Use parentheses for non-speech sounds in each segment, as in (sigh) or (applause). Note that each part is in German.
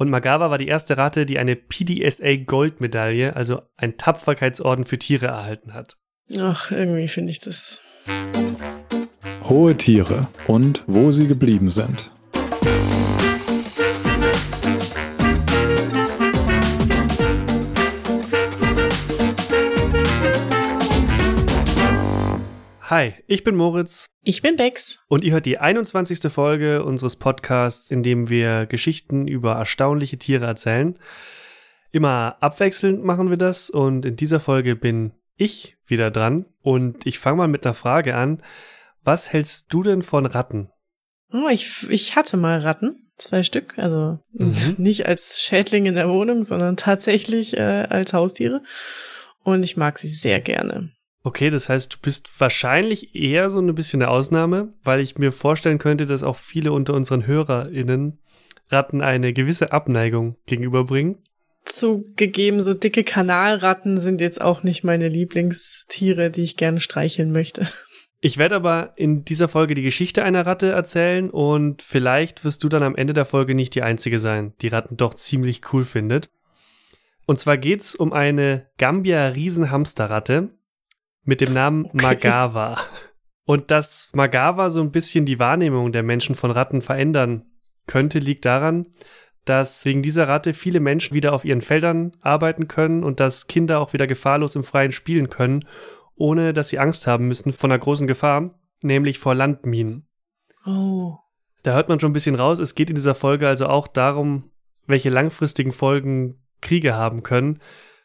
Und Magawa war die erste Ratte, die eine PDSA Goldmedaille, also ein Tapferkeitsorden für Tiere erhalten hat. Ach, irgendwie finde ich das. Hohe Tiere und wo sie geblieben sind. Hi, ich bin Moritz. Ich bin Bex. Und ihr hört die 21. Folge unseres Podcasts, in dem wir Geschichten über erstaunliche Tiere erzählen. Immer abwechselnd machen wir das und in dieser Folge bin ich wieder dran und ich fange mal mit einer Frage an. Was hältst du denn von Ratten? Oh, ich, ich hatte mal Ratten, zwei Stück, also mhm. (laughs) nicht als Schädling in der Wohnung, sondern tatsächlich äh, als Haustiere. Und ich mag sie sehr gerne. Okay, das heißt, du bist wahrscheinlich eher so ein bisschen eine Ausnahme, weil ich mir vorstellen könnte, dass auch viele unter unseren HörerInnen Ratten eine gewisse Abneigung gegenüberbringen. Zugegeben, so dicke Kanalratten sind jetzt auch nicht meine Lieblingstiere, die ich gerne streicheln möchte. Ich werde aber in dieser Folge die Geschichte einer Ratte erzählen und vielleicht wirst du dann am Ende der Folge nicht die Einzige sein, die Ratten doch ziemlich cool findet. Und zwar geht's um eine Gambia Riesenhamsterratte, mit dem Namen okay. Magawa. Und dass Magawa so ein bisschen die Wahrnehmung der Menschen von Ratten verändern könnte, liegt daran, dass wegen dieser Ratte viele Menschen wieder auf ihren Feldern arbeiten können und dass Kinder auch wieder gefahrlos im Freien spielen können, ohne dass sie Angst haben müssen vor einer großen Gefahr, nämlich vor Landminen. Oh. Da hört man schon ein bisschen raus. Es geht in dieser Folge also auch darum, welche langfristigen Folgen Kriege haben können.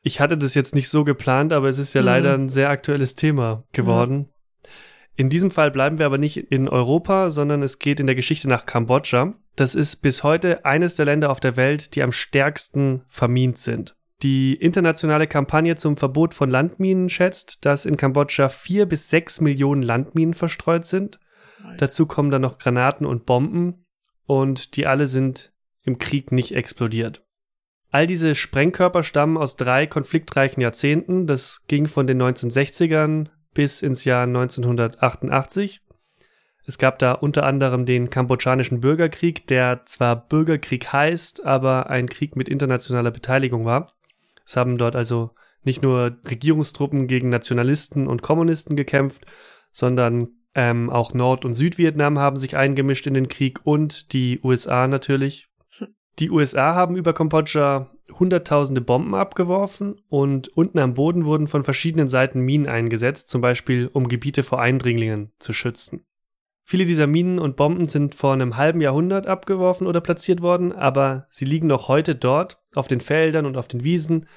Ich hatte das jetzt nicht so geplant, aber es ist ja mhm. leider ein sehr aktuelles Thema geworden. Ja. In diesem Fall bleiben wir aber nicht in Europa, sondern es geht in der Geschichte nach Kambodscha. Das ist bis heute eines der Länder auf der Welt, die am stärksten vermint sind. Die internationale Kampagne zum Verbot von Landminen schätzt, dass in Kambodscha vier bis sechs Millionen Landminen verstreut sind. Dazu kommen dann noch Granaten und Bomben und die alle sind im Krieg nicht explodiert. All diese Sprengkörper stammen aus drei konfliktreichen Jahrzehnten. Das ging von den 1960ern bis ins Jahr 1988. Es gab da unter anderem den kambodschanischen Bürgerkrieg, der zwar Bürgerkrieg heißt, aber ein Krieg mit internationaler Beteiligung war. Es haben dort also nicht nur Regierungstruppen gegen Nationalisten und Kommunisten gekämpft, sondern ähm, auch Nord- und Südvietnam haben sich eingemischt in den Krieg und die USA natürlich. Die USA haben über Kambodscha hunderttausende Bomben abgeworfen und unten am Boden wurden von verschiedenen Seiten Minen eingesetzt, zum Beispiel um Gebiete vor Eindringlingen zu schützen. Viele dieser Minen und Bomben sind vor einem halben Jahrhundert abgeworfen oder platziert worden, aber sie liegen noch heute dort, auf den Feldern und auf den Wiesen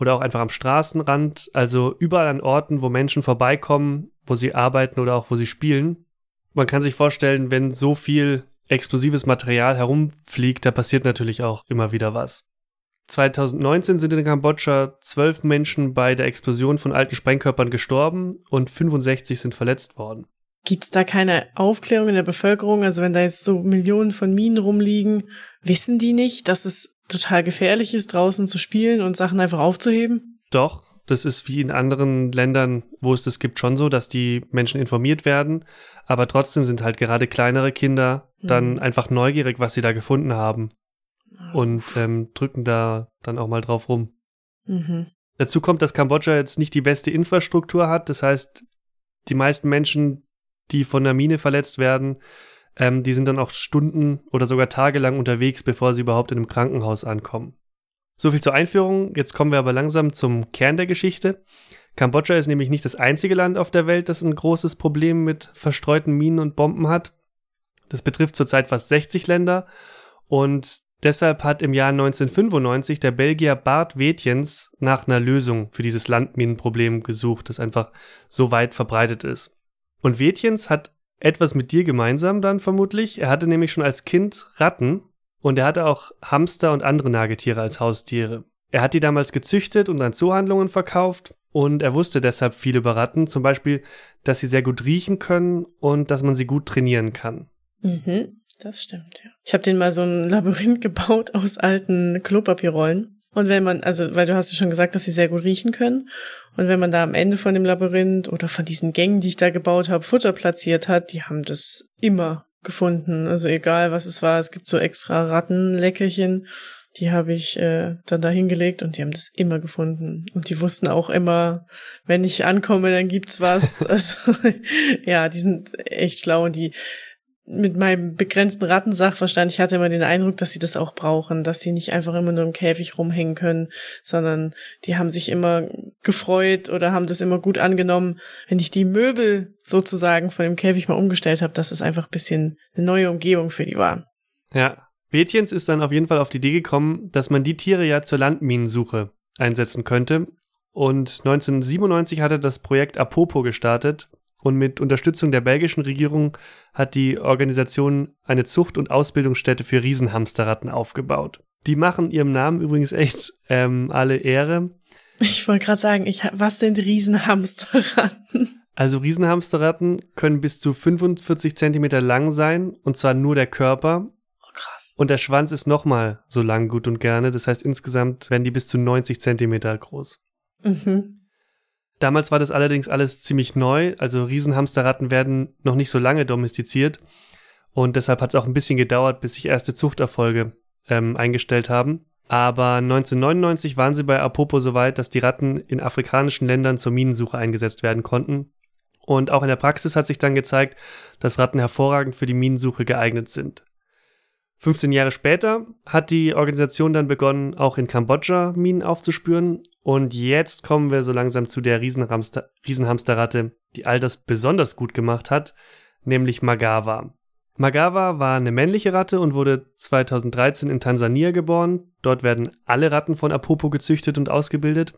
oder auch einfach am Straßenrand, also überall an Orten, wo Menschen vorbeikommen, wo sie arbeiten oder auch wo sie spielen. Man kann sich vorstellen, wenn so viel explosives Material herumfliegt, da passiert natürlich auch immer wieder was. 2019 sind in Kambodscha zwölf Menschen bei der Explosion von alten Sprengkörpern gestorben und 65 sind verletzt worden. Gibt's da keine Aufklärung in der Bevölkerung? Also wenn da jetzt so Millionen von Minen rumliegen, wissen die nicht, dass es total gefährlich ist, draußen zu spielen und Sachen einfach aufzuheben? Doch, das ist wie in anderen Ländern, wo es das gibt, schon so, dass die Menschen informiert werden. Aber trotzdem sind halt gerade kleinere Kinder dann mhm. einfach neugierig, was sie da gefunden haben. Und ähm, drücken da dann auch mal drauf rum. Mhm. Dazu kommt, dass Kambodscha jetzt nicht die beste Infrastruktur hat. Das heißt, die meisten Menschen, die von der Mine verletzt werden, ähm, die sind dann auch Stunden oder sogar tagelang unterwegs, bevor sie überhaupt in einem Krankenhaus ankommen. So viel zur Einführung. Jetzt kommen wir aber langsam zum Kern der Geschichte. Kambodscha ist nämlich nicht das einzige Land auf der Welt, das ein großes Problem mit verstreuten Minen und Bomben hat. Das betrifft zurzeit fast 60 Länder und deshalb hat im Jahr 1995 der Belgier Bart Wetjens nach einer Lösung für dieses Landminenproblem gesucht, das einfach so weit verbreitet ist. Und Wetjens hat etwas mit dir gemeinsam dann vermutlich. Er hatte nämlich schon als Kind Ratten und er hatte auch Hamster und andere Nagetiere als Haustiere. Er hat die damals gezüchtet und an Zoohandlungen verkauft und er wusste deshalb viel über Ratten, zum Beispiel, dass sie sehr gut riechen können und dass man sie gut trainieren kann. Mhm, das stimmt, ja. Ich habe den mal so ein Labyrinth gebaut (laughs) aus alten Klopapierrollen. Und wenn man, also, weil du hast ja schon gesagt, dass sie sehr gut riechen können. Und wenn man da am Ende von dem Labyrinth oder von diesen Gängen, die ich da gebaut habe, Futter platziert hat, die haben das immer gefunden. Also egal was es war, es gibt so extra Rattenleckerchen, Die habe ich äh, dann da hingelegt und die haben das immer gefunden. Und die wussten auch immer, wenn ich ankomme, dann gibt's was. (laughs) also, ja, die sind echt schlau und die mit meinem begrenzten Rattensachverstand, ich hatte immer den Eindruck, dass sie das auch brauchen, dass sie nicht einfach immer nur im Käfig rumhängen können, sondern die haben sich immer gefreut oder haben das immer gut angenommen, wenn ich die Möbel sozusagen von dem Käfig mal umgestellt habe, dass es einfach ein bisschen eine neue Umgebung für die war. Ja. Betjens ist dann auf jeden Fall auf die Idee gekommen, dass man die Tiere ja zur Landminensuche einsetzen könnte. Und 1997 hat er das Projekt Apopo gestartet, und mit Unterstützung der belgischen Regierung hat die Organisation eine Zucht- und Ausbildungsstätte für Riesenhamsterratten aufgebaut. Die machen ihrem Namen übrigens echt ähm, alle Ehre. Ich wollte gerade sagen, ich, was sind Riesenhamsterratten? Also Riesenhamsterratten können bis zu 45 Zentimeter lang sein, und zwar nur der Körper. Oh, krass. Und der Schwanz ist nochmal so lang gut und gerne. Das heißt, insgesamt werden die bis zu 90 Zentimeter groß. Mhm. Damals war das allerdings alles ziemlich neu, also Riesenhamsterratten werden noch nicht so lange domestiziert und deshalb hat es auch ein bisschen gedauert, bis sich erste Zuchterfolge ähm, eingestellt haben. Aber 1999 waren sie bei Apopo so weit, dass die Ratten in afrikanischen Ländern zur Minensuche eingesetzt werden konnten. Und auch in der Praxis hat sich dann gezeigt, dass Ratten hervorragend für die Minensuche geeignet sind. 15 Jahre später hat die Organisation dann begonnen, auch in Kambodscha Minen aufzuspüren. Und jetzt kommen wir so langsam zu der Riesenhamster Riesenhamsterratte, die all das besonders gut gemacht hat, nämlich Magawa. Magawa war eine männliche Ratte und wurde 2013 in Tansania geboren. Dort werden alle Ratten von Apopo gezüchtet und ausgebildet.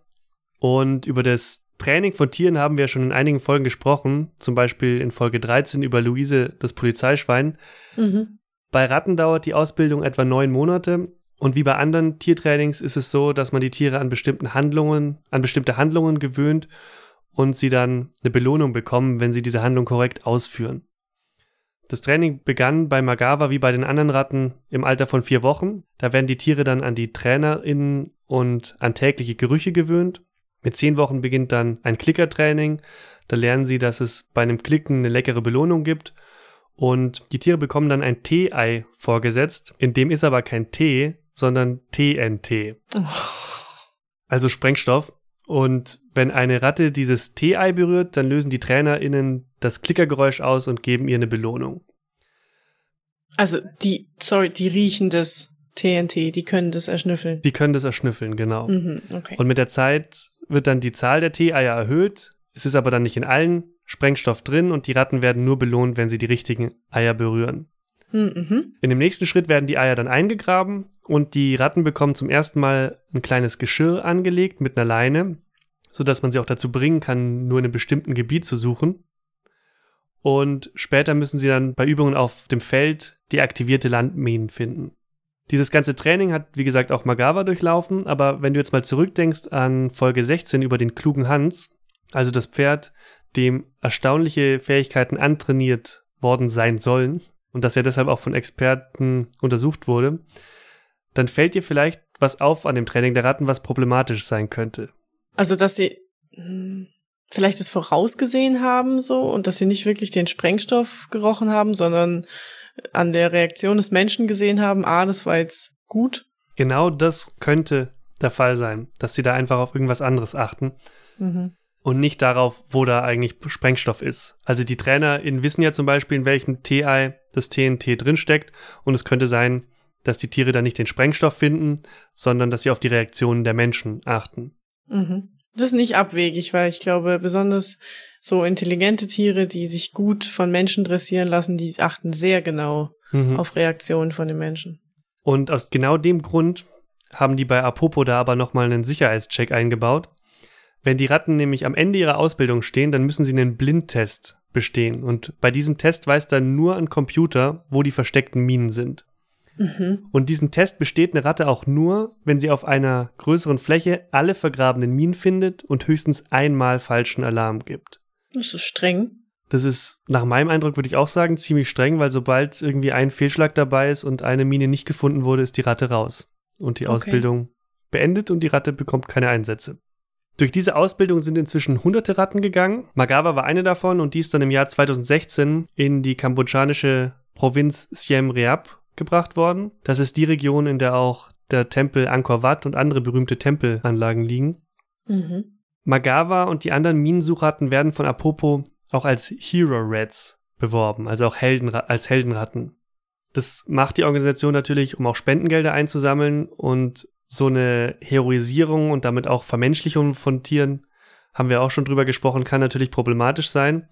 Und über das Training von Tieren haben wir schon in einigen Folgen gesprochen, zum Beispiel in Folge 13 über Luise, das Polizeischwein. Mhm. Bei Ratten dauert die Ausbildung etwa neun Monate und wie bei anderen Tiertrainings ist es so, dass man die Tiere an bestimmten Handlungen, an bestimmte Handlungen gewöhnt und sie dann eine Belohnung bekommen, wenn sie diese Handlung korrekt ausführen. Das Training begann bei Magawa wie bei den anderen Ratten im Alter von vier Wochen. Da werden die Tiere dann an die TrainerInnen und an tägliche Gerüche gewöhnt. Mit zehn Wochen beginnt dann ein Klickertraining. Da lernen sie, dass es bei einem Klicken eine leckere Belohnung gibt und die Tiere bekommen dann ein Tee-Ei vorgesetzt. In dem ist aber kein Tee, sondern TNT. Oh. (laughs) Also Sprengstoff. Und wenn eine Ratte dieses Tee-Ei berührt, dann lösen die TrainerInnen das Klickergeräusch aus und geben ihr eine Belohnung. Also die, sorry, die riechen das TNT, die können das erschnüffeln. Die können das erschnüffeln, genau. Mhm, okay. Und mit der Zeit wird dann die Zahl der Tee-Eier erhöht. Es ist aber dann nicht in allen Sprengstoff drin und die Ratten werden nur belohnt, wenn sie die richtigen Eier berühren. Mhm. In dem nächsten Schritt werden die Eier dann eingegraben und die Ratten bekommen zum ersten Mal ein kleines Geschirr angelegt mit einer Leine, sodass man sie auch dazu bringen kann, nur in einem bestimmten Gebiet zu suchen. Und später müssen sie dann bei Übungen auf dem Feld die aktivierte Landminen finden. Dieses ganze Training hat, wie gesagt, auch Magawa durchlaufen, aber wenn du jetzt mal zurückdenkst an Folge 16 über den klugen Hans, also das Pferd, dem erstaunliche Fähigkeiten antrainiert worden sein sollen und dass er deshalb auch von Experten untersucht wurde, dann fällt dir vielleicht was auf an dem Training der Ratten, was problematisch sein könnte. Also, dass sie hm, vielleicht es vorausgesehen haben so und dass sie nicht wirklich den Sprengstoff gerochen haben, sondern an der Reaktion des Menschen gesehen haben, ah, das war jetzt gut. Genau das könnte der Fall sein, dass sie da einfach auf irgendwas anderes achten. Mhm und nicht darauf, wo da eigentlich Sprengstoff ist. Also die TrainerInnen wissen ja zum Beispiel, in welchem TI das TNT drinsteckt und es könnte sein, dass die Tiere da nicht den Sprengstoff finden, sondern dass sie auf die Reaktionen der Menschen achten. Mhm. Das ist nicht abwegig, weil ich glaube, besonders so intelligente Tiere, die sich gut von Menschen dressieren lassen, die achten sehr genau mhm. auf Reaktionen von den Menschen. Und aus genau dem Grund haben die bei Apopo da aber nochmal einen Sicherheitscheck eingebaut. Wenn die Ratten nämlich am Ende ihrer Ausbildung stehen, dann müssen sie einen Blindtest bestehen. Und bei diesem Test weiß dann nur ein Computer, wo die versteckten Minen sind. Mhm. Und diesen Test besteht eine Ratte auch nur, wenn sie auf einer größeren Fläche alle vergrabenen Minen findet und höchstens einmal falschen Alarm gibt. Das ist streng. Das ist nach meinem Eindruck, würde ich auch sagen, ziemlich streng, weil sobald irgendwie ein Fehlschlag dabei ist und eine Mine nicht gefunden wurde, ist die Ratte raus. Und die okay. Ausbildung beendet und die Ratte bekommt keine Einsätze. Durch diese Ausbildung sind inzwischen hunderte Ratten gegangen. Magawa war eine davon und die ist dann im Jahr 2016 in die kambodschanische Provinz Siem Reap gebracht worden. Das ist die Region, in der auch der Tempel Angkor Wat und andere berühmte Tempelanlagen liegen. Mhm. Magawa und die anderen Minensuchratten werden von Apopo auch als Hero Rats beworben, also auch Helden, als Heldenratten. Das macht die Organisation natürlich, um auch Spendengelder einzusammeln und so eine Heroisierung und damit auch Vermenschlichung von Tieren, haben wir auch schon drüber gesprochen, kann natürlich problematisch sein.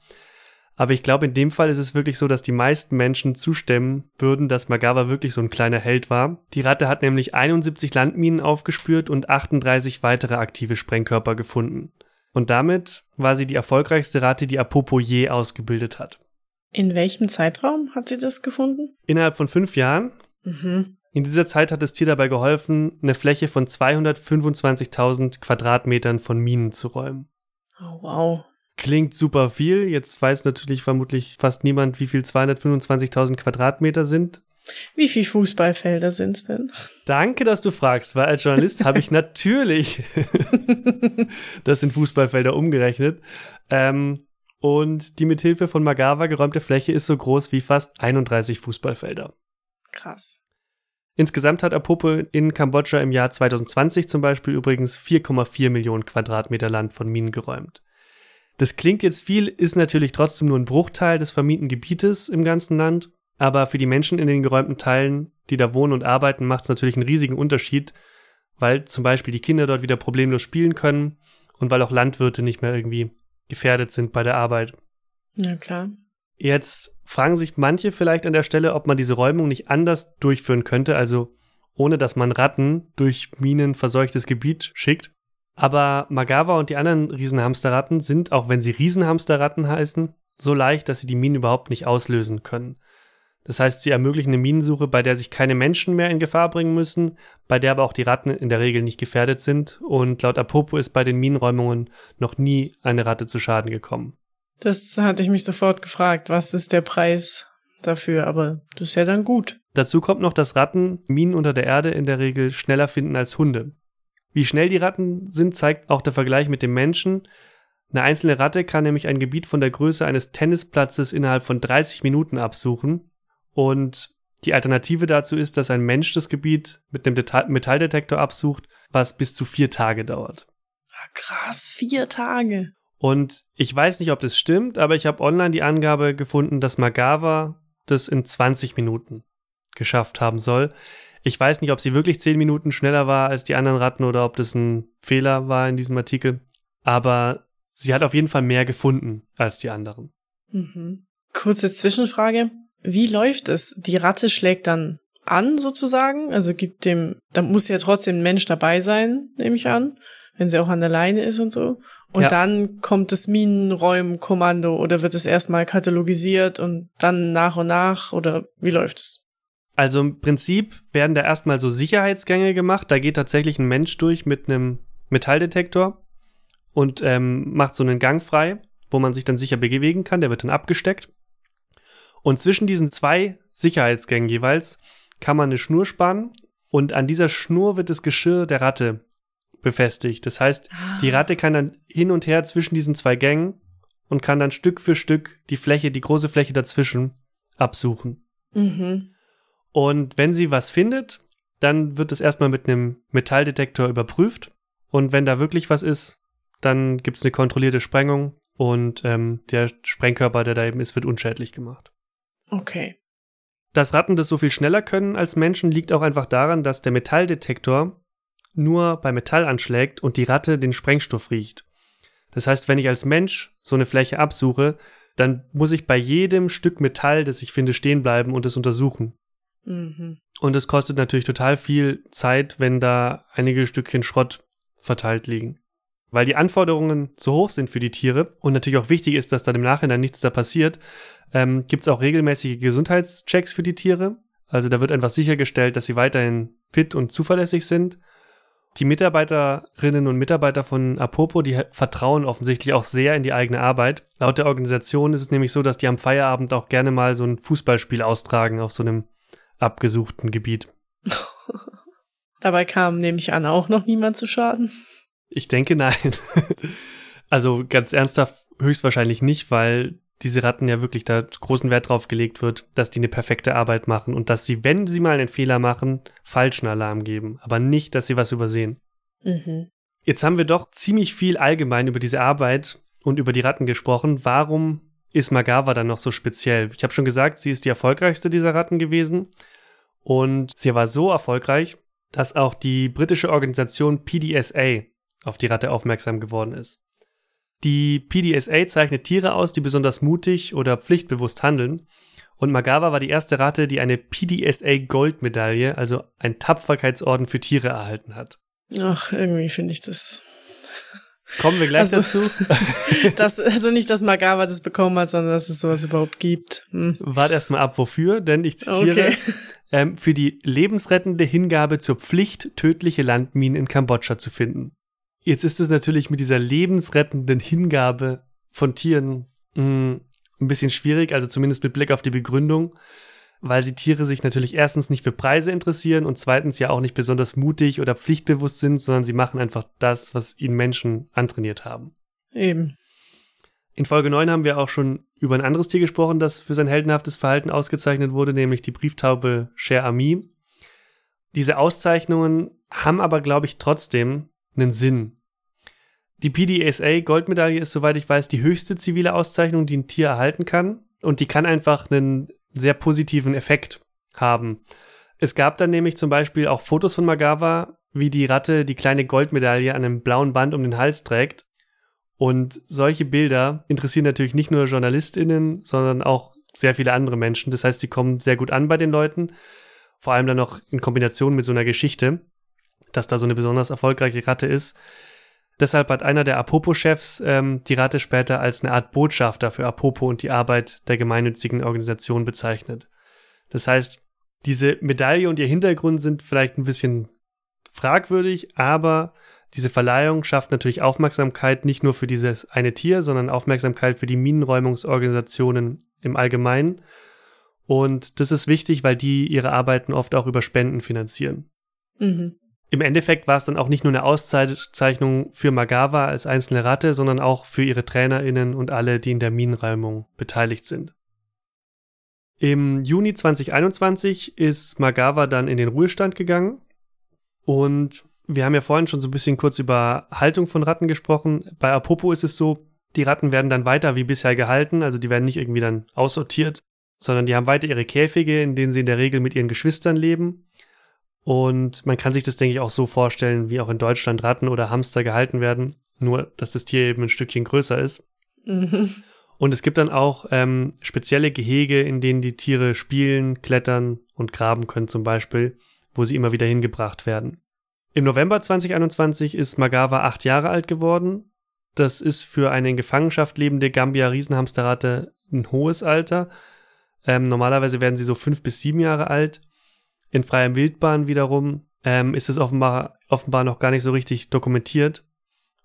Aber ich glaube, in dem Fall ist es wirklich so, dass die meisten Menschen zustimmen würden, dass Magawa wirklich so ein kleiner Held war. Die Ratte hat nämlich 71 Landminen aufgespürt und 38 weitere aktive Sprengkörper gefunden. Und damit war sie die erfolgreichste Ratte, die Apopo je ausgebildet hat. In welchem Zeitraum hat sie das gefunden? Innerhalb von fünf Jahren. Mhm. In dieser Zeit hat das Tier dabei geholfen, eine Fläche von 225.000 Quadratmetern von Minen zu räumen. Oh, wow. Klingt super viel. Jetzt weiß natürlich vermutlich fast niemand, wie viel 225.000 Quadratmeter sind. Wie viel Fußballfelder sind's denn? Danke, dass du fragst, weil als Journalist habe ich (laughs) natürlich (laughs) das in Fußballfelder umgerechnet. Ähm, und die mithilfe von Magawa geräumte Fläche ist so groß wie fast 31 Fußballfelder. Krass. Insgesamt hat Apopo in Kambodscha im Jahr 2020 zum Beispiel übrigens 4,4 Millionen Quadratmeter Land von Minen geräumt. Das klingt jetzt viel, ist natürlich trotzdem nur ein Bruchteil des vermieten Gebietes im ganzen Land, aber für die Menschen in den geräumten Teilen, die da wohnen und arbeiten, macht es natürlich einen riesigen Unterschied, weil zum Beispiel die Kinder dort wieder problemlos spielen können und weil auch Landwirte nicht mehr irgendwie gefährdet sind bei der Arbeit. Ja, klar. Jetzt fragen sich manche vielleicht an der Stelle, ob man diese Räumung nicht anders durchführen könnte, also ohne dass man Ratten durch minenverseuchtes Gebiet schickt. Aber Magawa und die anderen Riesenhamsterratten sind, auch wenn sie Riesenhamsterratten heißen, so leicht, dass sie die Minen überhaupt nicht auslösen können. Das heißt, sie ermöglichen eine Minensuche, bei der sich keine Menschen mehr in Gefahr bringen müssen, bei der aber auch die Ratten in der Regel nicht gefährdet sind und laut Apopo ist bei den Minenräumungen noch nie eine Ratte zu Schaden gekommen. Das hatte ich mich sofort gefragt, was ist der Preis dafür, aber das ist ja dann gut. Dazu kommt noch, dass Ratten Minen unter der Erde in der Regel schneller finden als Hunde. Wie schnell die Ratten sind, zeigt auch der Vergleich mit dem Menschen. Eine einzelne Ratte kann nämlich ein Gebiet von der Größe eines Tennisplatzes innerhalb von 30 Minuten absuchen. Und die Alternative dazu ist, dass ein Mensch das Gebiet mit einem Deta Metalldetektor absucht, was bis zu vier Tage dauert. Ah, krass, vier Tage. Und ich weiß nicht, ob das stimmt, aber ich habe online die Angabe gefunden, dass Magawa das in 20 Minuten geschafft haben soll. Ich weiß nicht, ob sie wirklich zehn Minuten schneller war als die anderen Ratten oder ob das ein Fehler war in diesem Artikel. Aber sie hat auf jeden Fall mehr gefunden als die anderen. Mhm. Kurze Zwischenfrage. Wie läuft es? Die Ratte schlägt dann an sozusagen, also gibt dem, da muss ja trotzdem ein Mensch dabei sein, nehme ich an, wenn sie auch an der Leine ist und so. Und Ja. dann kommt das Minenräumkommando oder wird es erstmal katalogisiert und dann nach und nach oder wie läuft es? Also im Prinzip werden da erstmal so Sicherheitsgänge gemacht. Da geht tatsächlich ein Mensch durch mit einem Metalldetektor und ähm, macht so einen Gang frei, wo man sich dann sicher bewegen kann. Der wird dann abgesteckt. Und zwischen diesen zwei Sicherheitsgängen jeweils kann man eine Schnur spannen und an dieser Schnur wird das Geschirr der Ratte befestigt. Das heißt, die Ratte kann dann hin und her zwischen diesen zwei Gängen und kann dann Stück für Stück die Fläche, die große Fläche dazwischen absuchen. Mhm. Und wenn sie was findet, dann wird es erstmal mit einem Metalldetektor überprüft. Und wenn da wirklich was ist, dann gibt es eine kontrollierte Sprengung und ähm, der Sprengkörper, der da eben ist, wird unschädlich gemacht. Okay. Dass Ratten das so viel schneller können als Menschen, liegt auch einfach daran, dass der Metalldetektor nur bei Metall anschlägt und die Ratte den Sprengstoff riecht. Das heißt, wenn ich als Mensch so eine Fläche absuche, dann muss ich bei jedem Stück Metall, das ich finde, stehen bleiben und es untersuchen. Mhm. Und es kostet natürlich total viel Zeit, wenn da einige Stückchen Schrott verteilt liegen. Weil die Anforderungen zu hoch sind für die Tiere und natürlich auch wichtig ist, dass dann im Nachhinein nichts da passiert, ähm, gibt es auch regelmäßige Gesundheitschecks für die Tiere. Also da wird einfach sichergestellt, dass sie weiterhin fit und zuverlässig sind. Die Mitarbeiterinnen und Mitarbeiter von Apopo, die vertrauen offensichtlich auch sehr in die eigene Arbeit. Laut der Organisation ist es nämlich so, dass die am Feierabend auch gerne mal so ein Fußballspiel austragen auf so einem abgesuchten Gebiet. (laughs) Dabei kam, nehme ich an, auch noch niemand zu Schaden. Ich denke nein. (laughs) also ganz ernsthaft höchstwahrscheinlich nicht, weil diese Ratten ja wirklich da großen Wert drauf gelegt wird, dass die eine perfekte Arbeit machen und dass sie, wenn sie mal einen Fehler machen, falschen Alarm geben, aber nicht, dass sie was übersehen. Mhm. Jetzt haben wir doch ziemlich viel allgemein über diese Arbeit und über die Ratten gesprochen. Warum ist Magawa dann noch so speziell? Ich habe schon gesagt, sie ist die erfolgreichste dieser Ratten gewesen und sie war so erfolgreich, dass auch die britische Organisation PDSA auf die Ratte aufmerksam geworden ist. Die PDSA zeichnet Tiere aus, die besonders mutig oder pflichtbewusst handeln. Und Magawa war die erste Ratte, die eine PDSA Goldmedaille, also ein Tapferkeitsorden für Tiere erhalten hat. Ach, irgendwie finde ich das. (laughs) Kommen wir gleich Also- dazu. (laughs) das. Also nicht, dass Magawa das bekommen hat, sondern dass es sowas überhaupt gibt. Hm. Wart erstmal ab, wofür, denn ich zitiere, Okay. ähm, für die lebensrettende Hingabe zur Pflicht, tödliche Landminen in Kambodscha zu finden. Jetzt ist es natürlich mit dieser lebensrettenden Hingabe von Tieren mh, ein bisschen schwierig, also zumindest mit Blick auf die Begründung, weil sie Tiere sich natürlich erstens nicht für Preise interessieren und zweitens ja auch nicht besonders mutig oder pflichtbewusst sind, sondern sie machen einfach das, was ihnen Menschen antrainiert haben. Eben. In Folge 9 haben wir auch schon über ein anderes Tier gesprochen, das für sein heldenhaftes Verhalten ausgezeichnet wurde, nämlich die Brieftaube Cher Ami. Diese Auszeichnungen haben aber, glaube ich, trotzdem einen Sinn. Die PDSA Goldmedaille ist, soweit ich weiß, die höchste zivile Auszeichnung, die ein Tier erhalten kann. Und die kann einfach einen sehr positiven Effekt haben. Es gab dann nämlich zum Beispiel auch Fotos von Magawa, wie die Ratte die kleine Goldmedaille an einem blauen Band um den Hals trägt. Und solche Bilder interessieren natürlich nicht nur JournalistInnen, sondern auch sehr viele andere Menschen. Das heißt, sie kommen sehr gut an bei den Leuten. Vor allem dann noch in Kombination mit so einer Geschichte, dass da so eine besonders erfolgreiche Ratte ist. Deshalb hat einer der Apopo-Chefs ähm, die Ratte später als eine Art Botschafter für Apopo und die Arbeit der gemeinnützigen Organisation bezeichnet. Das heißt, diese Medaille und ihr Hintergrund sind vielleicht ein bisschen fragwürdig, aber diese Verleihung schafft natürlich Aufmerksamkeit nicht nur für dieses eine Tier, sondern Aufmerksamkeit für die Minenräumungsorganisationen im Allgemeinen. Und das ist wichtig, weil die ihre Arbeiten oft auch über Spenden finanzieren. Mhm. Im Endeffekt war es dann auch nicht nur eine Auszeichnung für Magawa als einzelne Ratte, sondern auch für ihre TrainerInnen und alle, die in der Minenräumung beteiligt sind. Im Juni 2021 ist Magawa dann in den Ruhestand gegangen und wir haben ja vorhin schon so ein bisschen kurz über Haltung von Ratten gesprochen. Bei Apopo ist es so, die Ratten werden dann weiter wie bisher gehalten, also die werden nicht irgendwie dann aussortiert, sondern die haben weiter ihre Käfige, in denen sie in der Regel mit ihren Geschwistern leben. Und man kann sich das, denke ich, auch so vorstellen, wie auch in Deutschland Ratten oder Hamster gehalten werden, nur dass das Tier eben ein Stückchen größer ist. Mhm. Und es gibt dann auch ähm, spezielle Gehege, in denen die Tiere spielen, klettern und graben können zum Beispiel, wo sie immer wieder hingebracht werden. Im November 2021 ist Magawa acht Jahre alt geworden. Das ist für eine in Gefangenschaft lebende Gambia-Riesenhamsterratte ein hohes Alter. Ähm, normalerweise werden sie so fünf bis sieben Jahre alt. In freier Wildbahn wiederum ähm, ist es offenbar, offenbar noch gar nicht so richtig dokumentiert,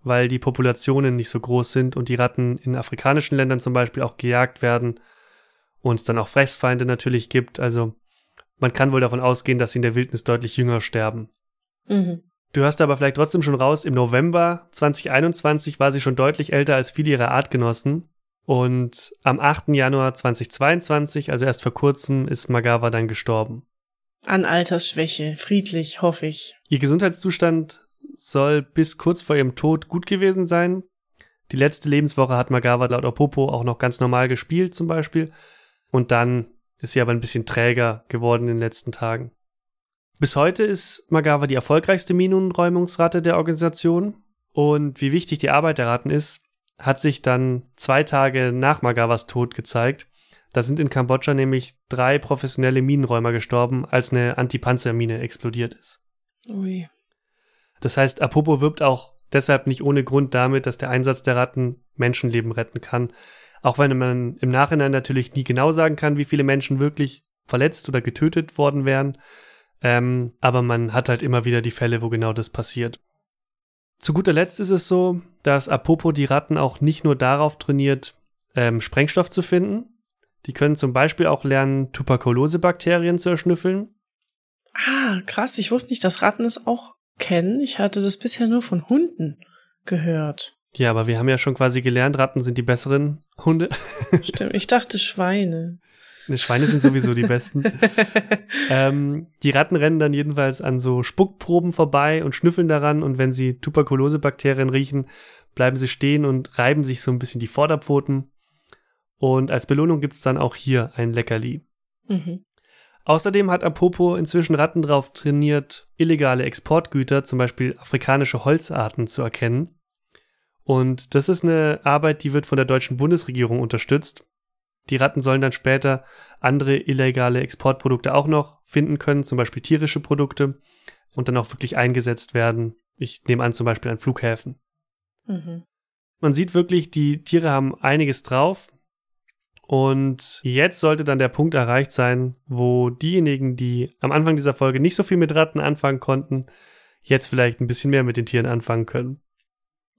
weil die Populationen nicht so groß sind und die Ratten in afrikanischen Ländern zum Beispiel auch gejagt werden und es dann auch Fressfeinde natürlich gibt. Also man kann wohl davon ausgehen, dass sie in der Wildnis deutlich jünger sterben. Mhm. Du hörst aber vielleicht trotzdem schon raus, im November 2021 war sie schon deutlich älter als viele ihrer Artgenossen. Und am 8. Januar 2022, also erst vor kurzem, ist Magawa dann gestorben. An Altersschwäche, friedlich, hoffe ich. Ihr Gesundheitszustand soll bis kurz vor ihrem Tod gut gewesen sein. Die letzte Lebenswoche hat Magawa laut Opopo auch noch ganz normal gespielt zum Beispiel. Und dann ist sie aber ein bisschen träger geworden in den letzten Tagen. Bis heute ist Magawa die erfolgreichste Minenräumungsratte der Organisation. Und wie wichtig die Arbeit der Ratten ist, hat sich dann zwei Tage nach Magawas Tod gezeigt. Da sind in Kambodscha nämlich drei professionelle Minenräumer gestorben, als eine Antipanzermine explodiert ist. Ui. Das heißt, Apopo wirbt auch deshalb nicht ohne Grund damit, dass der Einsatz der Ratten Menschenleben retten kann. Auch wenn man im Nachhinein natürlich nie genau sagen kann, wie viele Menschen wirklich verletzt oder getötet worden wären. Ähm, aber man hat halt immer wieder die Fälle, wo genau das passiert. Zu guter Letzt ist es so, dass Apopo die Ratten auch nicht nur darauf trainiert, ähm, Sprengstoff zu finden. Die können zum Beispiel auch lernen, Tuberkulosebakterien zu erschnüffeln. Ah, krass. Ich wusste nicht, dass Ratten es auch kennen. Ich hatte das bisher nur von Hunden gehört. Ja, aber wir haben ja schon quasi gelernt, Ratten sind die besseren Hunde. Stimmt, ich dachte Schweine. Ne, Schweine sind sowieso die besten. (laughs) ähm, die Ratten rennen dann jedenfalls an so Spuckproben vorbei und schnüffeln daran und wenn sie Tuberkulosebakterien riechen, bleiben sie stehen und reiben sich so ein bisschen die Vorderpfoten. Und als Belohnung gibt's dann auch hier ein Leckerli. Mhm. Außerdem hat Apopo inzwischen Ratten drauf trainiert, illegale Exportgüter, zum Beispiel afrikanische Holzarten, zu erkennen. Und das ist eine Arbeit, die wird von der deutschen Bundesregierung unterstützt. Die Ratten sollen dann später andere illegale Exportprodukte auch noch finden können, zum Beispiel tierische Produkte, und dann auch wirklich eingesetzt werden. Ich nehme an, zum Beispiel an Flughäfen. Mhm. Man sieht wirklich, die Tiere haben einiges drauf. Und jetzt sollte dann der Punkt erreicht sein, wo diejenigen, die am Anfang dieser Folge nicht so viel mit Ratten anfangen konnten, jetzt vielleicht ein bisschen mehr mit den Tieren anfangen können.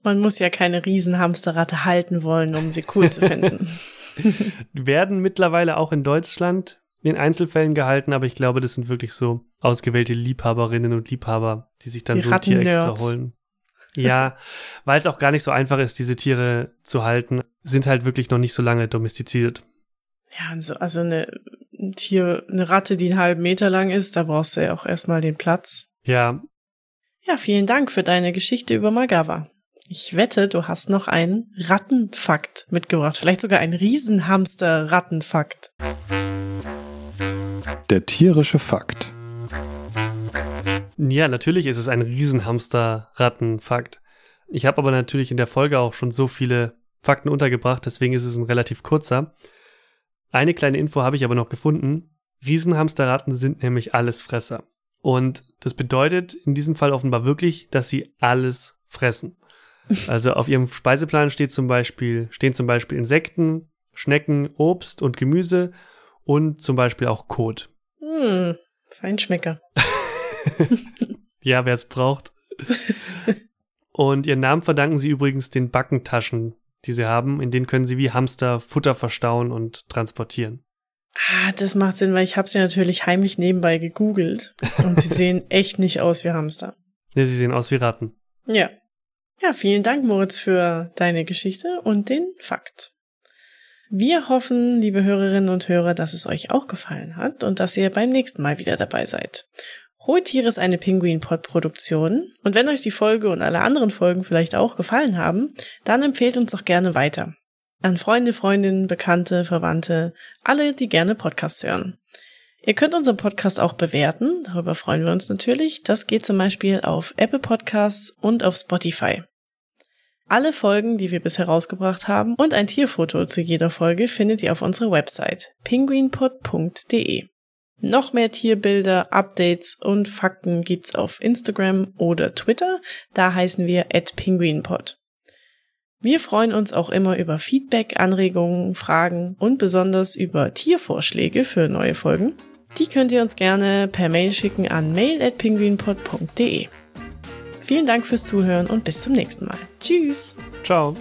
Man muss ja keine Riesenhamsterratte halten wollen, um sie cool zu finden. (laughs) (laughs) Werden mittlerweile auch in Deutschland in Einzelfällen gehalten, aber ich glaube, das sind wirklich so ausgewählte Liebhaberinnen und Liebhaber, die sich dann die so ein Tier extra holen. Ja, weil es auch gar nicht so einfach ist, diese Tiere zu halten, sind halt wirklich noch nicht so lange domestiziert. Ja, also, also eine ein Tier, eine Ratte, die einen halben Meter lang ist, da brauchst du ja auch erstmal den Platz. Ja. Ja, vielen Dank für deine Geschichte über Magawa. Ich wette, du hast noch einen Rattenfakt mitgebracht. Vielleicht sogar ein Riesenhamster-Rattenfakt. Der tierische Fakt. Ja, natürlich ist es ein Riesenhamster-Rattenfakt. Ich habe aber natürlich in der Folge auch schon so viele Fakten untergebracht, deswegen ist es ein relativ kurzer. Eine kleine Info habe ich aber noch gefunden. Riesenhamsterratten sind nämlich Allesfresser. Und das bedeutet in diesem Fall offenbar wirklich, dass sie alles fressen. (laughs) Also auf ihrem Speiseplan steht zum Beispiel, stehen zum Beispiel Insekten, Schnecken, Obst und Gemüse und zum Beispiel auch Kot. Hm, Feinschmecker. (laughs) (laughs) ja, wer es braucht. und ihren Namen verdanken sie übrigens den Backentaschen, die sie haben. In denen können sie wie Hamster Futter verstauen und transportieren. Ah, das macht Sinn, weil ich habe sie natürlich heimlich nebenbei gegoogelt und sie sehen (laughs) echt nicht aus wie Hamster. Ne, sie sehen aus wie Ratten. Ja, ja, vielen Dank, Moritz, für deine Geschichte und den Fakt. Wir hoffen, liebe Hörerinnen und Hörer, dass es euch auch gefallen hat und dass ihr beim nächsten Mal wieder dabei seid. Hohe Tiere ist eine Pinguin-Pod-Produktion und wenn euch die Folge und alle anderen Folgen vielleicht auch gefallen haben, dann empfehlt uns doch gerne weiter. An Freunde, Freundinnen, Bekannte, Verwandte, alle, die gerne Podcasts hören. Ihr könnt unseren Podcast auch bewerten, darüber freuen wir uns natürlich. Das geht zum Beispiel auf Apple Podcasts und auf Spotify. Alle Folgen, die wir bisher rausgebracht haben und ein Tierfoto zu jeder Folge findet ihr auf unserer Website penguinpod.de. Noch mehr Tierbilder, Updates und Fakten gibt's auf Instagram oder Twitter, da heißen wir at penguinpod. Wir freuen uns auch immer über Feedback, Anregungen, Fragen und besonders über Tiervorschläge für neue Folgen. Die könnt ihr uns gerne per Mail schicken an mail@penguinpod.de. Vielen Dank fürs Zuhören und bis zum nächsten Mal. Tschüss. Ciao.